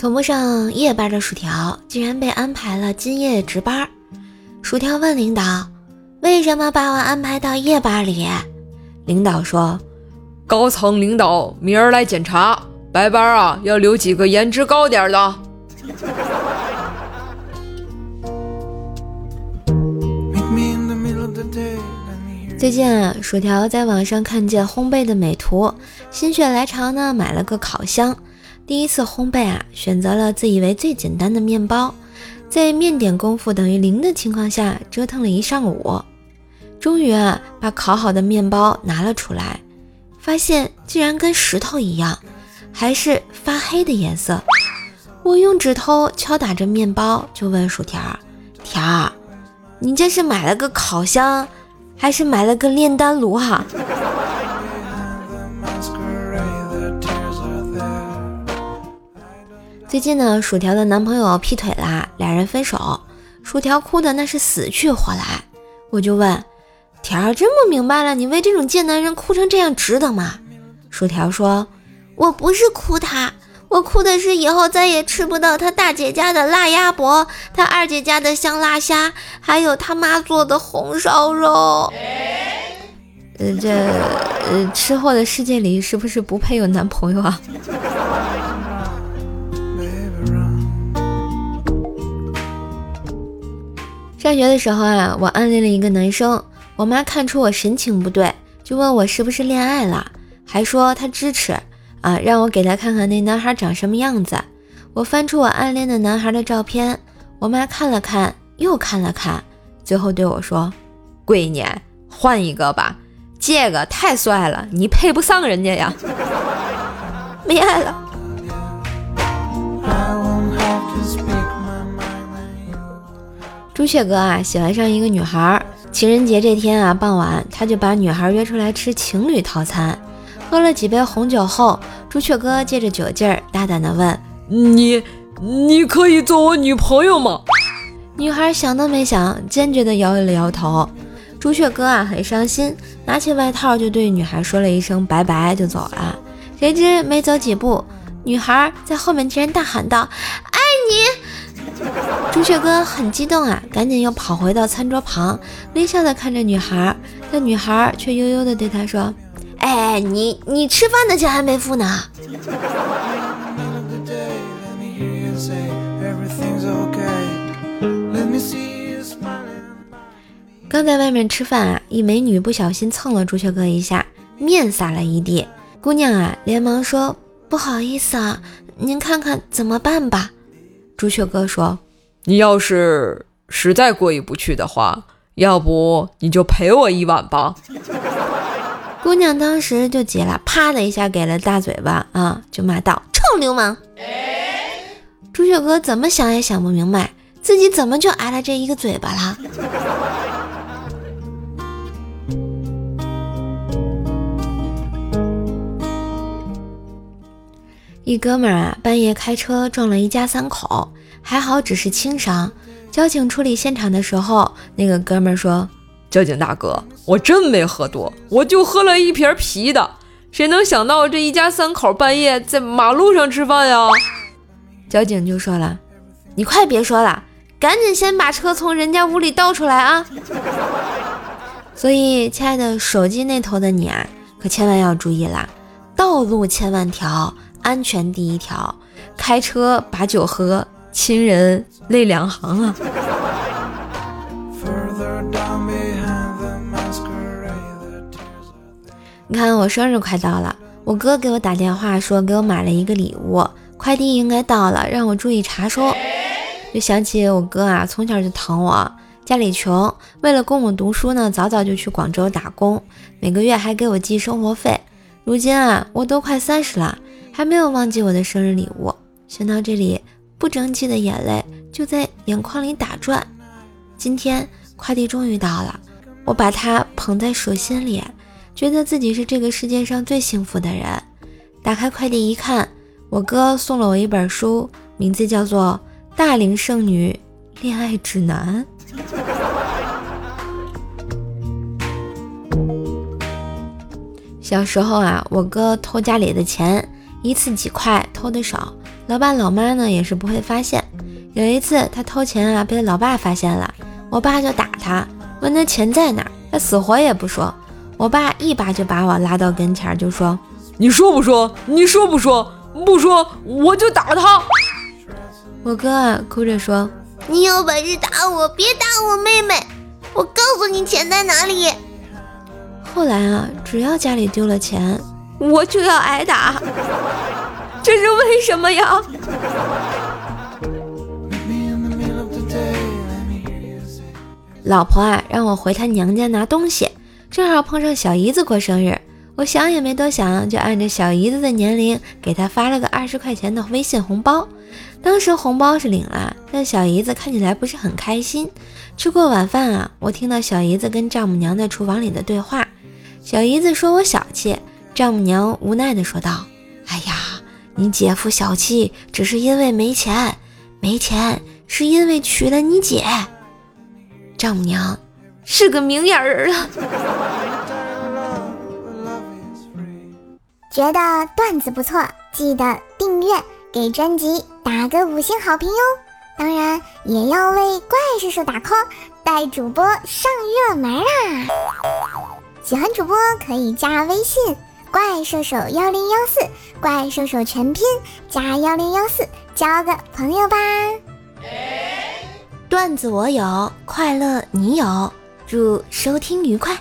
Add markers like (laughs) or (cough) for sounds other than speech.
从不上夜班的薯条竟然被安排了今夜值班。薯条问领导：“为什么把我安排到夜班里？”领导说：“高层领导明儿来检查，白班啊要留几个颜值高点的。”最近啊，薯条在网上看见烘焙的美图，心血来潮呢，买了个烤箱。第一次烘焙啊，选择了自以为最简单的面包，在面点功夫等于零的情况下折腾了一上午，终于啊把烤好的面包拿了出来，发现竟然跟石头一样，还是发黑的颜色。我用指头敲打着面包，就问薯条：“条儿，你这是买了个烤箱，还是买了个炼丹炉哈？”最近呢，薯条的男朋友劈腿啦，俩人分手，薯条哭的那是死去活来。我就问条儿，真不明白了，你为这种贱男人哭成这样值得吗？薯条说：“我不是哭他，我哭的是以后再也吃不到他大姐家的辣鸭脖，他二姐家的香辣虾，还有他妈做的红烧肉。”呃，这呃，吃货的世界里是不是不配有男朋友啊？上学的时候啊，我暗恋了一个男生，我妈看出我神情不对，就问我是不是恋爱了，还说她支持啊，让我给她看看那男孩长什么样子。我翻出我暗恋的男孩的照片，我妈看了看，又看了看，最后对我说：“闺女，换一个吧，这个太帅了，你配不上人家呀，(laughs) 没爱了。”朱雀哥啊，喜欢上一个女孩。情人节这天啊，傍晚他就把女孩约出来吃情侣套餐。喝了几杯红酒后，朱雀哥借着酒劲儿，大胆地问：“你，你可以做我女朋友吗？”女孩想都没想，坚决地摇了摇头。朱雀哥啊，很伤心，拿起外套就对女孩说了一声拜拜，就走了。谁知没走几步，女孩在后面竟然大喊道：“爱你！”朱雀哥很激动啊，赶紧又跑回到餐桌旁，微笑的看着女孩，但女孩却悠悠的对他说：“哎，你你吃饭的钱还没付呢。”刚在外面吃饭啊，一美女不小心蹭了朱雀哥一下，面撒了一地。姑娘啊，连忙说：“不好意思啊，您看看怎么办吧。”朱雀哥说：“你要是实在过意不去的话，要不你就陪我一晚吧。”姑娘当时就急了，啪的一下给了大嘴巴啊，就骂道：“臭流氓！”朱雪哥怎么想也想不明白，自己怎么就挨了这一个嘴巴了。一哥们儿啊，半夜开车撞了一家三口，还好只是轻伤。交警处理现场的时候，那个哥们儿说：“交警大哥，我真没喝多，我就喝了一瓶啤的。谁能想到这一家三口半夜在马路上吃饭呀？”交警就说了：“你快别说了，赶紧先把车从人家屋里倒出来啊！” (laughs) 所以，亲爱的手机那头的你啊，可千万要注意啦，道路千万条。安全第一条，开车把酒喝，亲人泪两行啊！你看我生日快到了，我哥给我打电话说给我买了一个礼物，快递应该到了，让我注意查收。就想起我哥啊，从小就疼我，家里穷，为了供我读书呢，早早就去广州打工，每个月还给我寄生活费。如今啊，我都快三十了。还没有忘记我的生日礼物，想到这里，不争气的眼泪就在眼眶里打转。今天快递终于到了，我把它捧在手心里，觉得自己是这个世界上最幸福的人。打开快递一看，我哥送了我一本书，名字叫做《大龄剩女恋爱指南》。小时候啊，我哥偷家里的钱。一次几块，偷的少。老爸老妈呢也是不会发现。有一次他偷钱啊，被老爸发现了，我爸就打他，问他钱在哪，他死活也不说。我爸一把就把我拉到跟前，就说：“你说不说？你说不说？不说我就打他。”我哥啊哭着说：“你有本事打我，别打我妹妹！我告诉你钱在哪里。”后来啊，只要家里丢了钱，我就要挨打。这是为什么呀？老婆啊，让我回她娘家拿东西，正好碰上小姨子过生日，我想也没多想，就按着小姨子的年龄，给她发了个二十块钱的微信红包。当时红包是领了，但小姨子看起来不是很开心。吃过晚饭啊，我听到小姨子跟丈母娘在厨房里的对话，小姨子说我小气，丈母娘无奈的说道：“哎呀，你姐夫小气，只是因为没钱，没钱是因为娶了你姐。”丈母娘是个明眼人啊！觉得段子不错，记得订阅，给专辑打个五星好评哟！当然也要为怪叔叔打 call，带主播上热门啊！喜欢主播可以加微信“怪兽手幺零幺四”，怪兽手全拼加幺零幺四，交个朋友吧。段子我有，快乐你有，祝收听愉快。